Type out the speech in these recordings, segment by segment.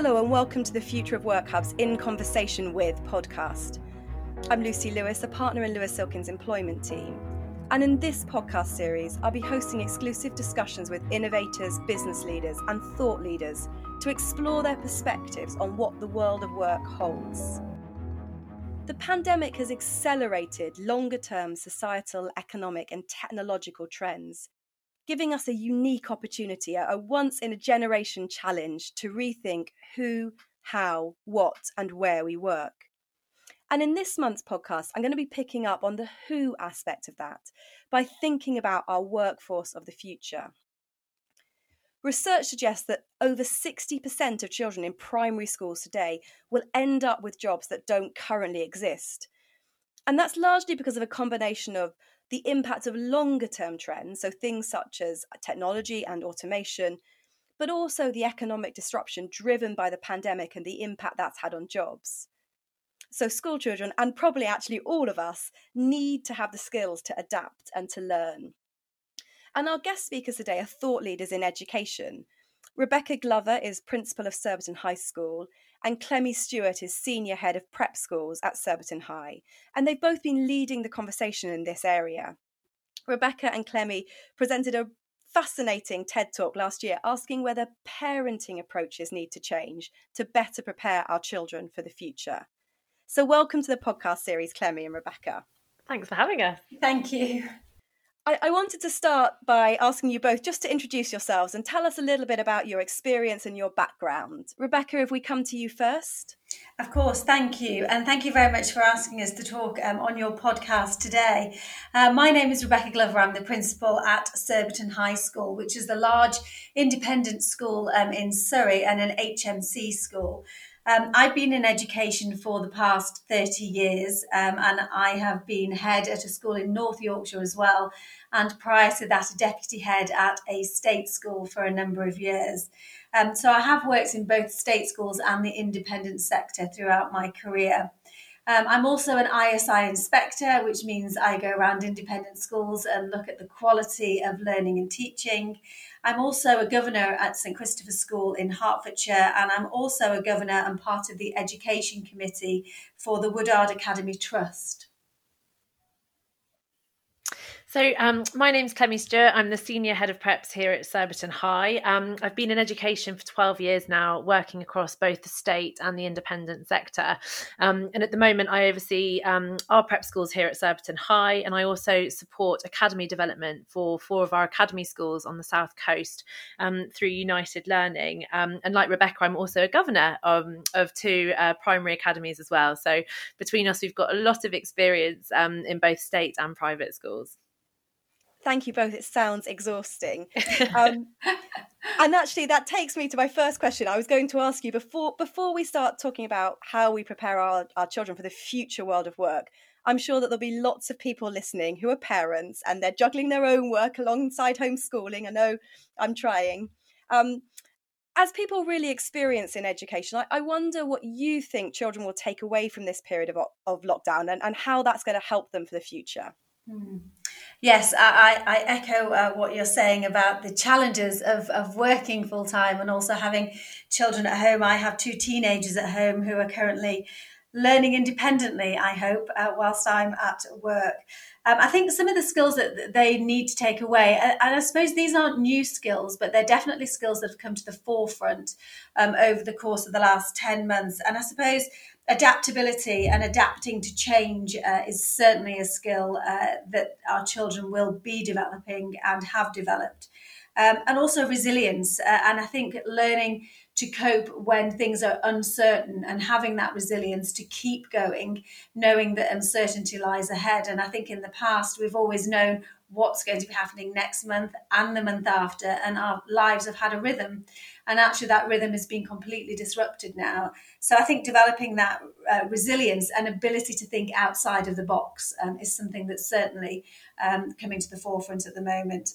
Hello, and welcome to the Future of Work Hub's In Conversation with podcast. I'm Lucy Lewis, a partner in Lewis Silkin's employment team. And in this podcast series, I'll be hosting exclusive discussions with innovators, business leaders, and thought leaders to explore their perspectives on what the world of work holds. The pandemic has accelerated longer term societal, economic, and technological trends, giving us a unique opportunity, a once in a generation challenge to rethink who, how, what, and where we work. And in this month's podcast, I'm going to be picking up on the who aspect of that by thinking about our workforce of the future. Research suggests that over 60% of children in primary schools today will end up with jobs that don't currently exist. And that's largely because of a combination of the impact of longer term trends, so things such as technology and automation, but also the economic disruption driven by the pandemic and the impact that's had on jobs. So, school children, and probably actually all of us, need to have the skills to adapt and to learn. And our guest speakers today are thought leaders in education. Rebecca Glover is principal of Surbiton High School, and Clemmy Stewart is Senior Head of Prep Schools at Surbiton High. And they've both been leading the conversation in this area. Rebecca and Clemmy presented a fascinating TED talk last year asking whether parenting approaches need to change to better prepare our children for the future. So, welcome to the podcast series, Clemmy and Rebecca. Thanks for having us. Thank you. I, I, wanted to start by asking you both just to introduce yourselves and tell us a little bit about your experience and your background. Rebecca, if we come to you first. Of course, thank you. And thank you very much for asking us to talk um, on your podcast today. Uh, my name is Rebecca Glover. I'm the principal at Surbiton High School, which is the large independent school um, in Surrey and an HMC school. Um, I've been in education for the past 30 years um, and I have been head at a school in North Yorkshire as well. And prior to that, a deputy head at a state school for a number of years. Um, so I have worked in both state schools and the independent sector throughout my career. Um, I'm also an ISI inspector, which means I go around independent schools and look at the quality of learning and teaching. I'm also a governor at St Christopher's School in Hertfordshire, and I'm also a governor and part of the education committee for the Woodard Academy Trust. So, um, my name's Clemmy Stewart. I'm the senior head of preps here at Surbiton High. Um, I've been in education for 12 years now, working across both the state and the independent sector. Um, and at the moment, I oversee um, our prep schools here at Surbiton High, and I also support academy development for four of our academy schools on the south coast um, through United Learning. Um, and like Rebecca, I'm also a governor of two uh, primary academies as well. So, between us, we've got a lot of experience in both state and private schools thank you both. It sounds exhausting. Um, and actually, that takes me to my first question. I was going to ask you before before we start talking about how we prepare our, our children for the future world of work. I'm sure that there'll be lots of people listening who are parents and they're juggling their own work alongside homeschooling. I know I'm trying. Um, as people really experience in education, I, I, wonder what you think children will take away from this period of, of lockdown and, and how that's going to help them for the future. Yes, I, I echo uh, what you're saying about the challenges of, of working full time and also having children at home. I have two teenagers at home who are currently learning independently, I hope, uh, whilst I'm at work. Um, I think some of the skills that they need to take away, and I suppose these aren't new skills, but they're definitely skills that have come to the forefront um, over the course of the last 10 months. And I suppose adaptability and adapting to change uh, is certainly a skill uh, that our children will be developing and have developed. Um, and also resilience. Uh, and I think learning to cope when things are uncertain and having that resilience to keep going, knowing that uncertainty lies ahead. And I think in the past, we've always known what's going to be happening next month and the month after, and our lives have had a rhythm. And actually, that rhythm has been completely disrupted now. So I think developing that uh, resilience and ability to think outside of the box um, is something that's certainly um, coming to the forefront at the moment.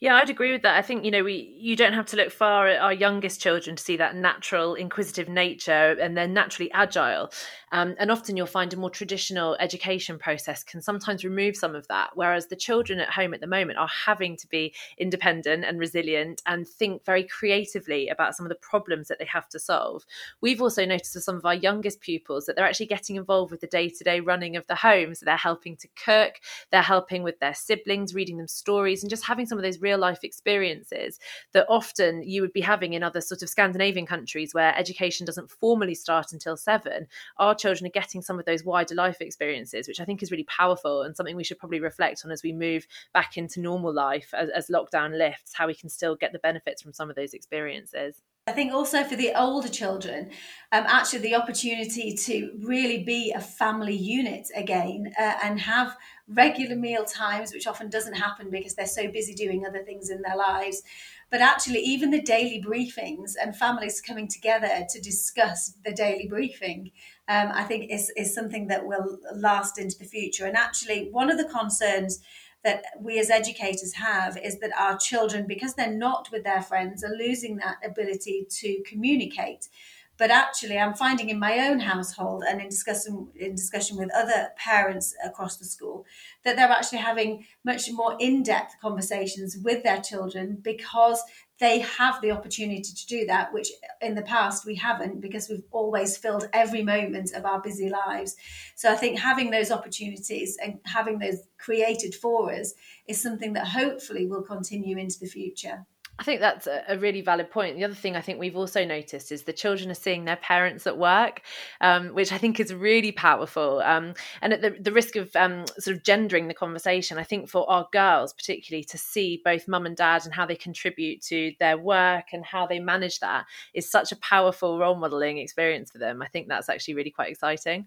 Yeah, I'd agree with that. I think you know we you don't have to look far at our youngest children to see that natural inquisitive nature, and they're naturally agile. Um, and often you'll find a more traditional education process can sometimes remove some of that. Whereas the children at home at the moment are having to be independent and resilient and think very creatively about some of the problems that they have to solve. We've also noticed with some of our youngest pupils that they're actually getting involved with the day to day running of the home. So they're helping to cook, they're helping with their siblings, reading them stories, and just having some of those real life experiences that often you would be having in other sort of Scandinavian countries where education doesn't formally start until seven. Our children are getting some of those wider life experiences, which I think is really powerful and something we should probably reflect on as we move back into normal life as, as lockdown lifts, how we can still get the benefits from some of those experiences. I think also for the older children, um, actually the opportunity to really be a family unit again uh, and have regular meal times, which often doesn't happen because they're so busy doing other things in their lives. But actually, even the daily briefings and families coming together to discuss the daily briefing, um, I think is, is something that will last into the future. And actually, one of the concerns that we as educators have is that our children, because they're not with their friends, are losing that ability to communicate. But actually, I'm finding in my own household and in discussion in discussion with other parents across the school that they're actually having much more in-depth conversations with their children because they have the opportunity to do that, which in the past we haven't because we've always filled every moment of our busy lives. So I think having those opportunities and having those created for us is something that hopefully will continue into the future. I think that's a, really valid point. The other thing I think we've also noticed is the children are seeing their parents at work, um, which I think is really powerful. Um, and at the, the risk of um, sort of gendering the conversation, I think for our girls, particularly, to see both mum and dad and how they contribute to their work and how they manage that is such a powerful role modeling experience for them. I think that's actually really quite exciting.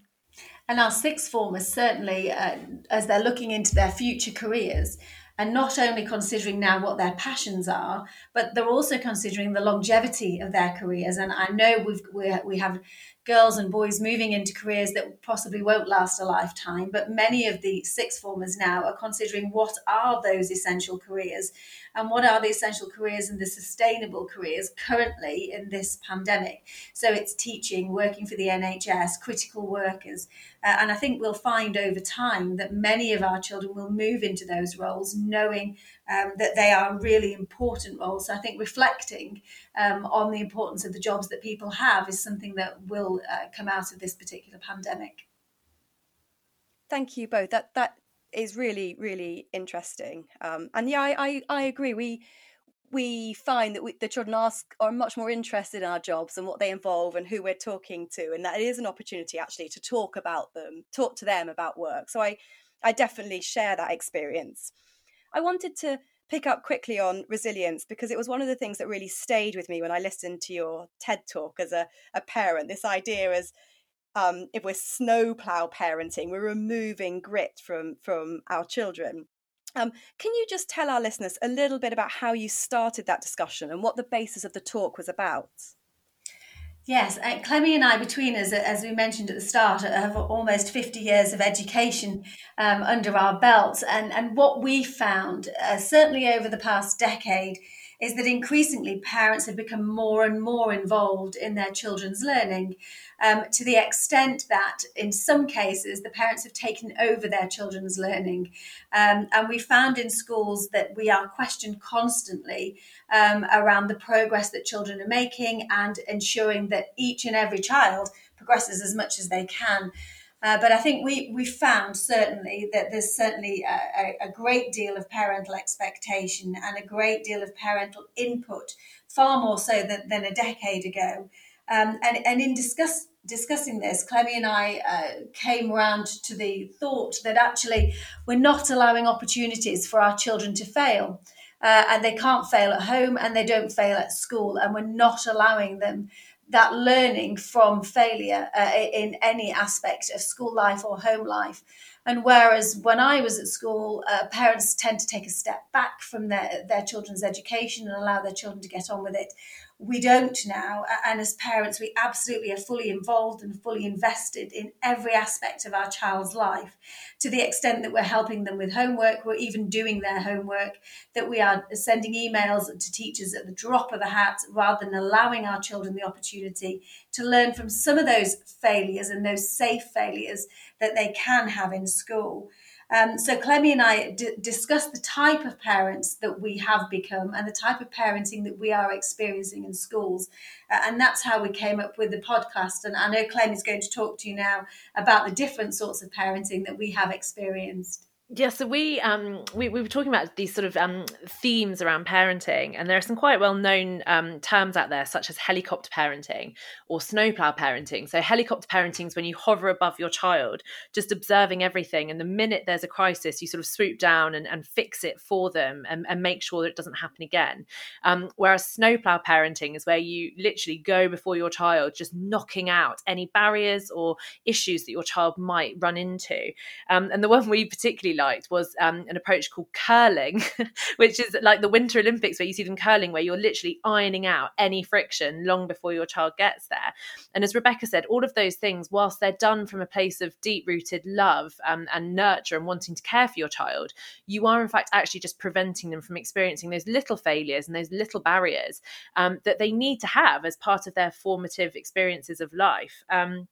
And our sixth formers, certainly, uh, as they're looking into their future careers, and not only considering now what their passions are, but they're also considering the longevity of their careers. And I know we've we, we have girls and boys moving into careers that possibly won't last a lifetime. But many of the sixth formers now are considering what are those essential careers and what are the essential careers and the sustainable careers currently in this pandemic. So it's teaching, working for the NHS, critical workers. Uh, and I think we'll find over time that many of our children will move into those roles knowing um, that they are really important roles. So I think reflecting um, on the importance of the jobs that people have is something that will uh, come out of this particular pandemic. Thank you both. That that is really really interesting. Um, and yeah, I, I, I agree. We we find that we, the children ask are much more interested in our jobs and what they involve and who we're talking to, and that it is an opportunity actually to talk about them, talk to them about work. So I I definitely share that experience. I wanted to pick up quickly on resilience because it was one of the things that really stayed with me when I listened to your TED talk as a, a parent. This idea as um, if we're snowplow parenting, we're removing grit from from our children. Um, can you just tell our listeners a little bit about how you started that discussion and what the basis of the talk was about? Yes, uh, Clemmy and I, between us, as we mentioned at the start, have almost 50 years of education um, under our belts. And, and what we found, uh, certainly over the past decade, is that increasingly parents have become more and more involved in their children's learning um, to the extent that in some cases the parents have taken over their children's learning. Um, and we found in schools that we are questioned constantly um, around the progress that children are making and ensuring that each and every child progresses as much as they can. Uh, but I think we we found certainly that there's certainly a, a, great deal of parental expectation and a great deal of parental input, far more so than, than a decade ago. Um, and, and in discuss, discussing this, Clemmy and I uh, came around to the thought that actually we're not allowing opportunities for our children to fail. Uh, and they can't fail at home and they don't fail at school, and we're not allowing them that learning from failure uh, in any aspect of school life or home life. And whereas when I was at school, uh, parents tend to take a step back from their, their children's education and allow their children to get on with it, we don't now. And as parents, we absolutely are fully involved and fully invested in every aspect of our child's life to the extent that we're helping them with homework, we're even doing their homework, that we are sending emails to teachers at the drop of a hat rather than allowing our children the opportunity to learn from some of those failures and those safe failures that they can have in school. Um, so Clemmy and I d- discussed the type of parents that we have become and the type of parenting that we are experiencing in schools. Uh, and that's how we came up with the podcast. And I know Clem is going to talk to you now about the different sorts of parenting that we have experienced. Yeah, so we um we, we were talking about these sort of um themes around parenting, and there are some quite well known um, terms out there, such as helicopter parenting or snowplow parenting. So helicopter parenting is when you hover above your child, just observing everything, and the minute there's a crisis, you sort of swoop down and, and fix it for them and, and make sure that it doesn't happen again. Um, whereas snowplow parenting is where you literally go before your child, just knocking out any barriers or issues that your child might run into. Um, and the one we particularly liked was um, an approach called curling, which is like the Winter Olympics where you see them curling, where you're literally ironing out any friction long before your child gets there. And as Rebecca said, all of those things, whilst they're done from a place of deep rooted love um, and nurture and wanting to care for your child, you are in fact actually just preventing them from experiencing those little failures and those little barriers um, that they need to have as part of their formative experiences of life. Um,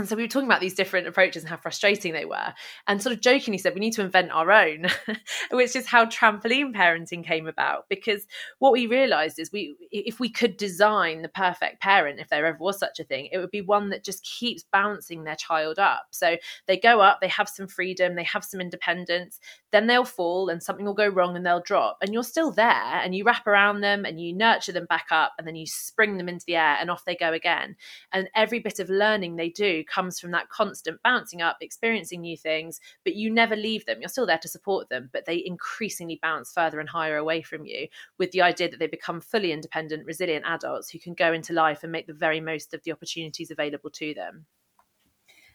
and so we were talking about these different approaches and how frustrating they were and sort of jokingly said we need to invent our own which is how trampoline parenting came about because what we realized is we if we could design the perfect parent if there ever was such a thing it would be one that just keeps bouncing their child up. So they go up they have some freedom they have some independence then they'll fall and something will go wrong and they'll drop and you're still there and you wrap around them and you nurture them back up and then you spring them into the air and off they go again. And every bit of learning they do comes from that constant bouncing up experiencing new things but you never leave them you're still there to support them but they increasingly bounce further and higher away from you with the idea that they become fully independent resilient adults who can go into life and make the very most of the opportunities available to them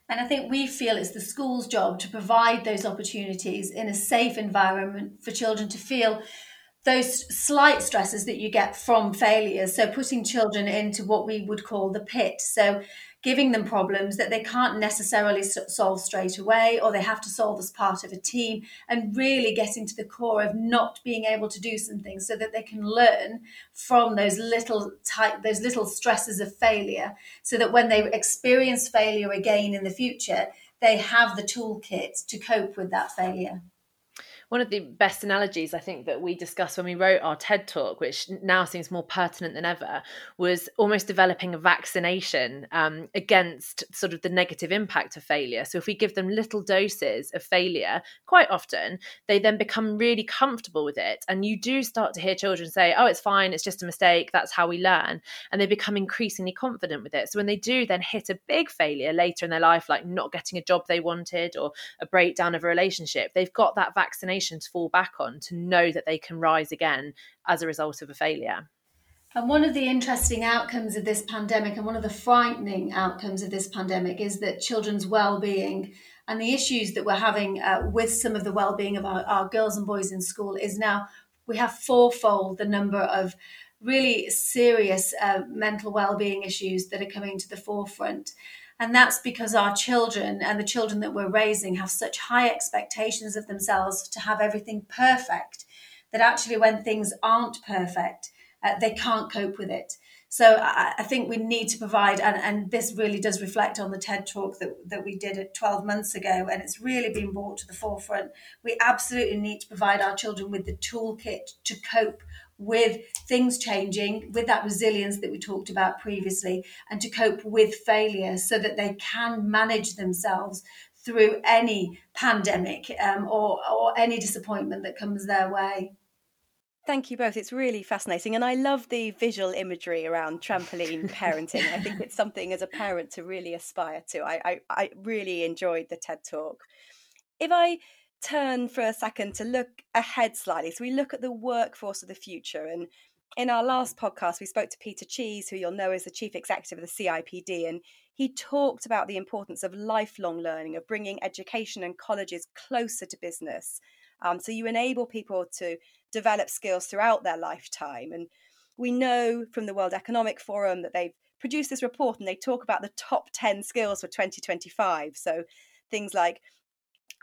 and I think we feel it's the school's job to provide those opportunities in a safe environment for children to feel those slight stresses that you get from failures. So, putting children into what we would call the pit. So, giving them problems that they can't necessarily solve straight away or they have to solve as part of a team and really getting to the core of not being able to do some things so that they can learn from those little type those little stresses of failure so that when they experience failure again in the future they have the toolkit to cope with that failure one of the best analogies I think that we discussed when we wrote our TED talk, which now seems more pertinent than ever, was almost developing a vaccination um, against sort of the negative impact of failure. So if we give them little doses of failure, quite often they then become really comfortable with it, and you do start to hear children say, "Oh, it's fine, it's just a mistake. That's how we learn," and they become increasingly confident with it. So when they do then hit a big failure later in their life, like not getting a job they wanted or a breakdown of a relationship, they've got that vaccination to fall back on to know that they can rise again as a result of a failure. And one of the interesting outcomes of this pandemic, and one of the frightening outcomes of this pandemic, is that children's well-being and the issues that we're having uh, with some of the well-being of our, our girls and boys in school is now we have fourfold the number of really serious uh, mental well-being issues that are coming to the forefront. And that's because our children and the children that we're raising have such high expectations of themselves to have everything perfect that actually, when things aren't perfect, uh, they can't cope with it. So I, I, think we need to provide, and, and this really does reflect on the TED talk that, that we did 12 months ago, and it's really been brought to the forefront. We absolutely need to provide our children with the toolkit to cope with things changing, with that resilience that we talked about previously, and to cope with failure so that they can manage themselves through any pandemic um, or, or any disappointment that comes their way. Thank you both. It's really fascinating. And I love the visual imagery around trampoline parenting. I think it's something as a parent to really aspire to. I, I, I really enjoyed the TED talk. If I turn for a second to look ahead slightly. So we look at the workforce of the future. And in our last podcast, we spoke to Peter Cheese, who you'll know is the chief executive of the CIPD, and he talked about the importance of lifelong learning, of bringing education and colleges closer to business. Um, so you enable people to develop skills throughout their lifetime. And We know from the World Economic Forum that they've produced this report and they talk about the top 10 skills for 2025. So things like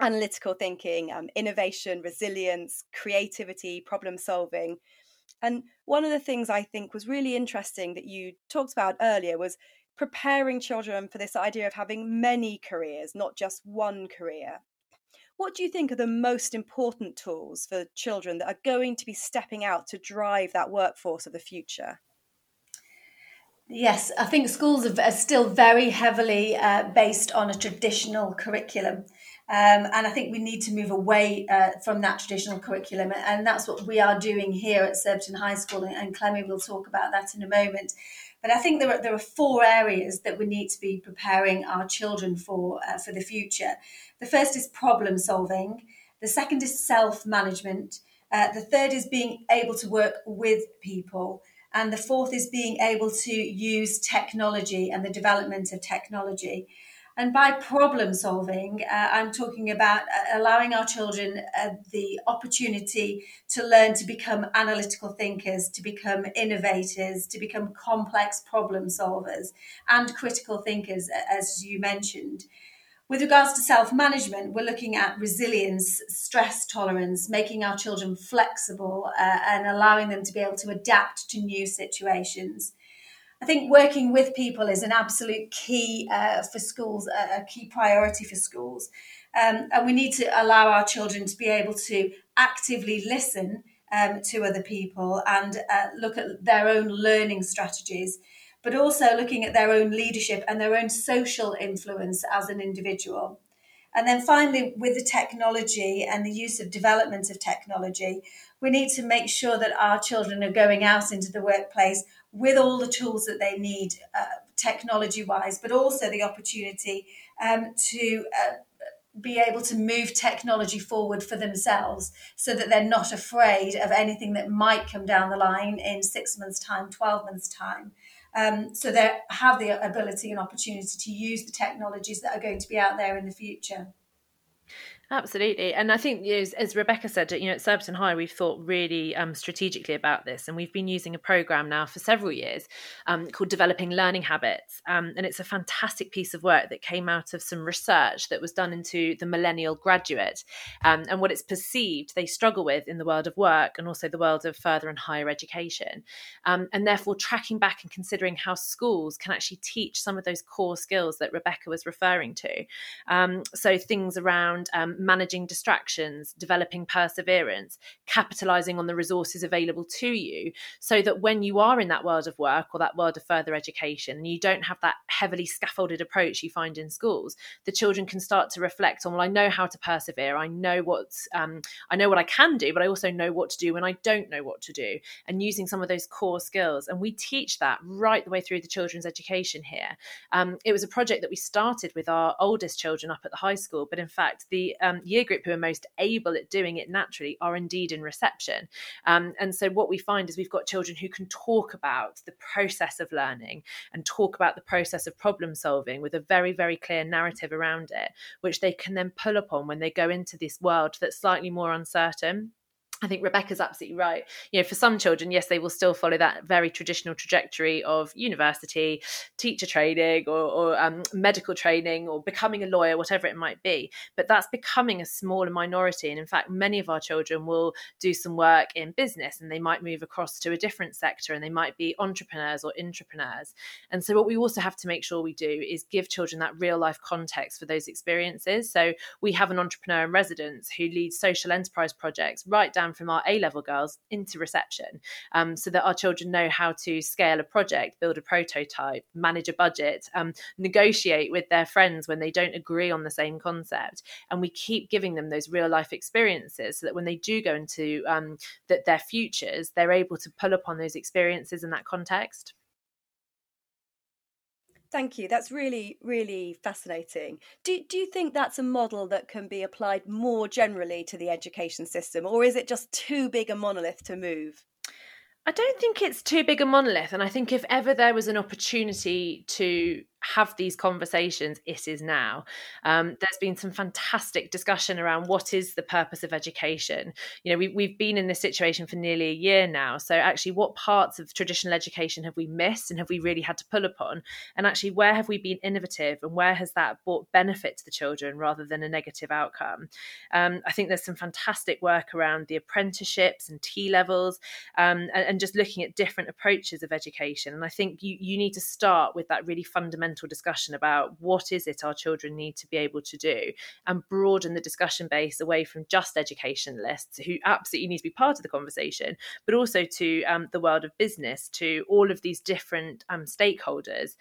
analytical thinking, um, innovation, resilience, creativity, problem solving. And one of the things I think was really interesting that you talked about earlier was preparing children for this idea of having many careers, not just one career. What do you think are the most important tools for children that are going to be stepping out to drive that workforce of the future? Yes, I think schools are still very heavily uh, based on a traditional curriculum. Um, and I think we need to move away uh, from that traditional curriculum. And that's what we are doing here at Surbiton High School. And Clemmy will talk about that in a moment. But I think there are, there are four areas that we need to be preparing our children for uh, for the future. The first is problem solving. The second is self management. Uh, the third is being able to work with people. And the fourth is being able to use technology and the development of technology. And by problem solving, uh, I'm talking about uh, allowing our children uh, the opportunity to learn to become analytical thinkers, to become innovators, to become complex problem solvers, and critical thinkers, as you mentioned. With regards to self management, we're looking at resilience, stress tolerance, making our children flexible, uh, and allowing them to be able to adapt to new situations. I think working with people is an absolute key uh, for schools, a key priority for schools. Um, and we need to allow our children to be able to actively listen um, to other people and uh, look at their own learning strategies, but also looking at their own leadership and their own social influence as an individual. And then finally, with the technology and the use of development of technology, we need to make sure that our children are going out into the workplace with all the tools that they need uh, technology wise, but also the opportunity um, to uh, be able to move technology forward for themselves so that they're not afraid of anything that might come down the line in six months' time, 12 months' time. Um, so they have the ability and opportunity to use the technologies that are going to be out there in the future. Absolutely, and I think you know, as Rebecca said, you know, at Surbiton High, we've thought really um, strategically about this, and we've been using a program now for several years um, called Developing Learning Habits, um, and it's a fantastic piece of work that came out of some research that was done into the millennial graduate. Um, and what it's perceived they struggle with in the world of work and also the world of further and higher education, um, and therefore tracking back and considering how schools can actually teach some of those core skills that Rebecca was referring to. Um, so things around managing distractions, developing perseverance, capitalizing on the resources available to you, so that when you are in that world of work or that world of further education, and you don't have that heavily scaffolded approach you find in schools, the children can start to reflect on, well, I know how to persevere, I know what um, I know what I can do, but I also know what to do when I don't know what to do, and using some of those core skills. And we teach that right the way through the children's education here. Um, it was a project that we started with our oldest children up at the high school, but in fact, the um, year group who are most able at doing it naturally are indeed in reception. Um, and so what we find is we've got children who can talk about the process of learning and talk about the process of problem solving with a very, very clear narrative around it, which they can then pull upon when they go into this world that's slightly more uncertain. I think Rebecca's absolutely right. You know, for some children, yes, they will still follow that very traditional trajectory of university, teacher training, or, or um, medical training, or becoming a lawyer, whatever it might be. But that's becoming a smaller minority. And in fact, many of our children will do some work in business and they might move across to a different sector and they might be entrepreneurs or intrapreneurs. And so, what we also have to make sure we do is give children that real life context for those experiences. So, we have an entrepreneur in residence who leads social enterprise projects right down from our A level girls into reception um, so that our children know how to scale a project, build a prototype, manage a budget, um, negotiate with their friends when they don't agree on the same concept. And we keep giving them those real life experiences so that when they do go into um, that their futures, they're able to pull upon those experiences in that context. Thank you. That's really, really fascinating. Do, do you think that's a model that can be applied more generally to the education system, or is it just too big a monolith to move? I don't think it's too big a monolith. And I think if ever there was an opportunity to have these conversations, it is now. Um, there's been some fantastic discussion around what is the purpose of education. You know, we, we've been in this situation for nearly a year now. So, actually, what parts of traditional education have we missed and have we really had to pull upon? And actually, where have we been innovative and where has that brought benefit to the children rather than a negative outcome? Um, I think there's some fantastic work around the apprenticeships and T levels um, and, and just looking at different approaches of education. And I think you, you need to start with that really fundamental fundamental discussion about what is it our children need to be able to do and broaden the discussion base away from just educationalists who absolutely need to be part of the conversation, but also to um, the world of business, to all of these different um, stakeholders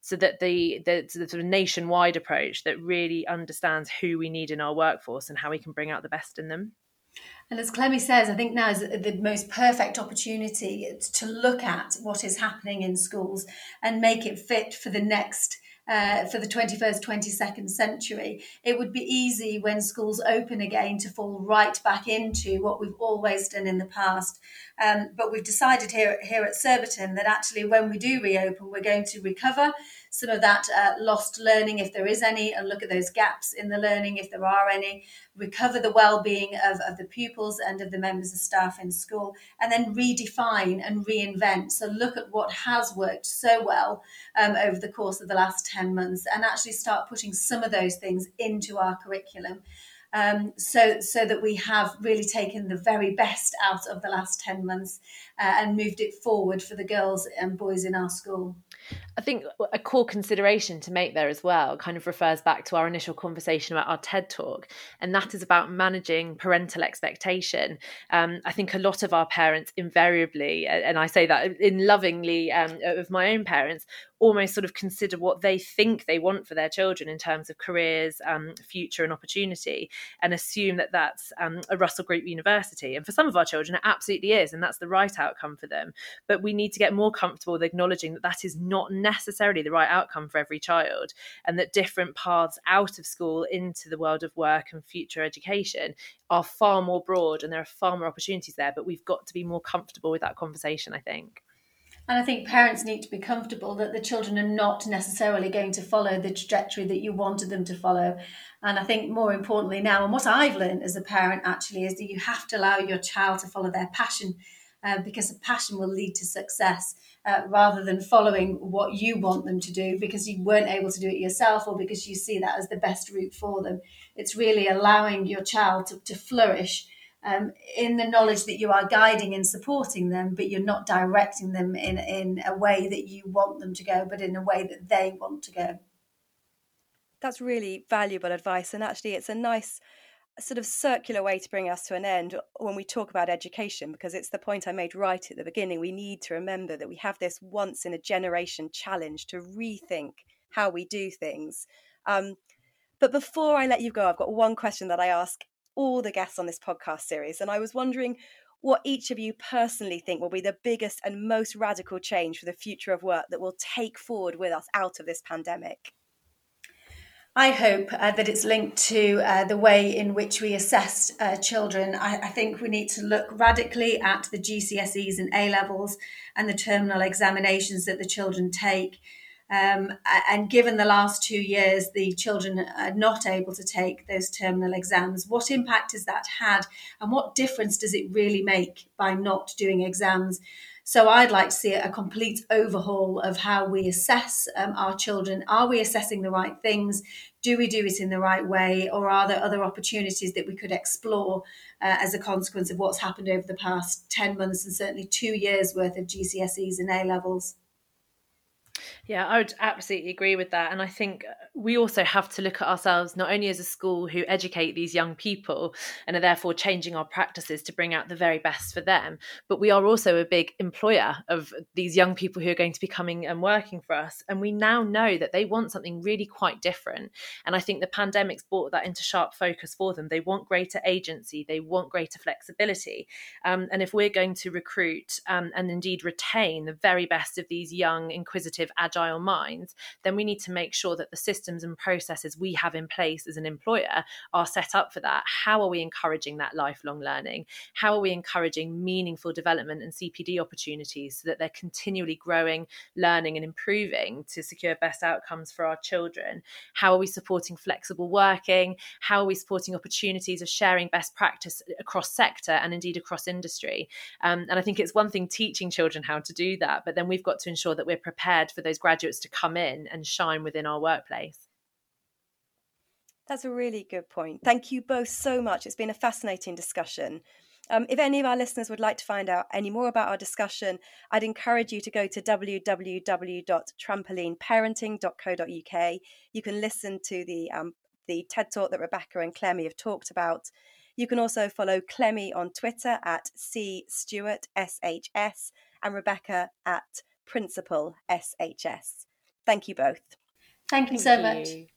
so that the, the, the sort of nationwide approach that really understands who we need in our workforce and how we can bring out the best in them. And as Clemmy says, I think now is the most perfect opportunity to look at what is happening in schools and make it fit for the next uh, for the 21st, 22nd century. It would be easy when schools open again to fall right back into what we've always done in the past. Um, but we've decided here, here at Surbiton that actually, when we do reopen, we're going to recover some of that uh, lost learning, if there is any, and look at those gaps in the learning, if there are any, recover the well-being of, of the pupils and of the members of staff in school, and then redefine and reinvent. So look at what has worked so well um, over the course of the last 10 months and actually start putting some of those things into our curriculum. Um, so so that we have really taken the very best out of the last 10 months uh, and moved it forward for the girls and boys in our school. I think a core consideration to make there as well kind of refers back to our initial conversation about our TED talk, and that is about managing parental expectation. Um, I think a lot of our parents invariably, and I say that in lovingly um, of my own parents, almost sort of consider what they think they want for their children in terms of careers, um, future, and opportunity, and assume that that's um, a Russell Group university. And for some of our children, it absolutely is, and that's the right outcome for them. But we need to get more comfortable with acknowledging that that is not necessarily the right outcome for every child, and that different paths out of school into the world of work and future education are far more broad, and there are far more opportunities there. But we've got to be more comfortable with that conversation, I think. And I think parents need to be comfortable that the children are not necessarily going to follow the trajectory that you wanted them to follow. And I think more importantly now, and what I've learned as a parent actually is that you have to allow your child to follow their passion uh, because a passion will lead to success uh, rather than following what you want them to do because you weren't able to do it yourself or because you see that as the best route for them. It's really allowing your child to, to flourish um, in the knowledge that you are guiding and supporting them, but you're not directing them in, in a way that you want them to go, but in a way that they want to go. That's really valuable advice. And actually, it's a nice sort of circular way to bring us to an end when we talk about education, because it's the point I made right at the beginning. We need to remember that we have this once in a generation challenge to rethink how we do things. Um, but before I let you go, I've got one question that I ask all the guests on this podcast series. And I was wondering what each of you personally think will be the biggest and most radical change for the future of work that will take forward with us out of this pandemic. I hope uh, that it's linked to uh, the way in which we assess uh, children. I, I, think we need to look radically at the GCSEs and A levels and the terminal examinations that the children take um, and given the last two years, the children are not able to take those terminal exams. What impact has that had? And what difference does it really make by not doing exams? So I'd like to see a complete overhaul of how we assess um, our children. Are we assessing the right things? Do we do it in the right way? Or are there other opportunities that we could explore uh, as a consequence of what's happened over the past 10 months and certainly two years worth of GCSEs and A levels? Yeah, I would absolutely agree with that. And I think we also have to look at ourselves not only as a school who educate these young people and are therefore changing our practices to bring out the very best for them, but we are also a big employer of these young people who are going to be coming and working for us. And we now know that they want something really quite different. And I think the pandemic's brought that into sharp focus for them. They want greater agency, they want greater flexibility. Um, and if we're going to recruit um, and indeed retain the very best of these young, inquisitive, agile minds, then we need to make sure that the systems and processes we have in place as an employer are set up for that. How are we encouraging that lifelong learning? How are we encouraging meaningful development and CPD opportunities so that they're continually growing, learning, and improving to secure best outcomes for our children? How are we supporting flexible working? How are we supporting opportunities of sharing best practice across sector and indeed across industry? Um, and I think it's one thing teaching children how to do that, but then we've got to ensure that we're prepared for those graduates to come in and shine within our workplace. That's a really good point. Thank you both so much. It's been a fascinating discussion. Um, if any of our listeners would like to find out any more about our discussion, I'd encourage you to go to www.trampolineparenting.co.uk. You can listen to the um, the TED Talk that Rebecca and Clemmy have talked about. You can also follow Clemmy on Twitter at C and Rebecca at Principal SHS. Thank you both. Thank you Thank so you. much.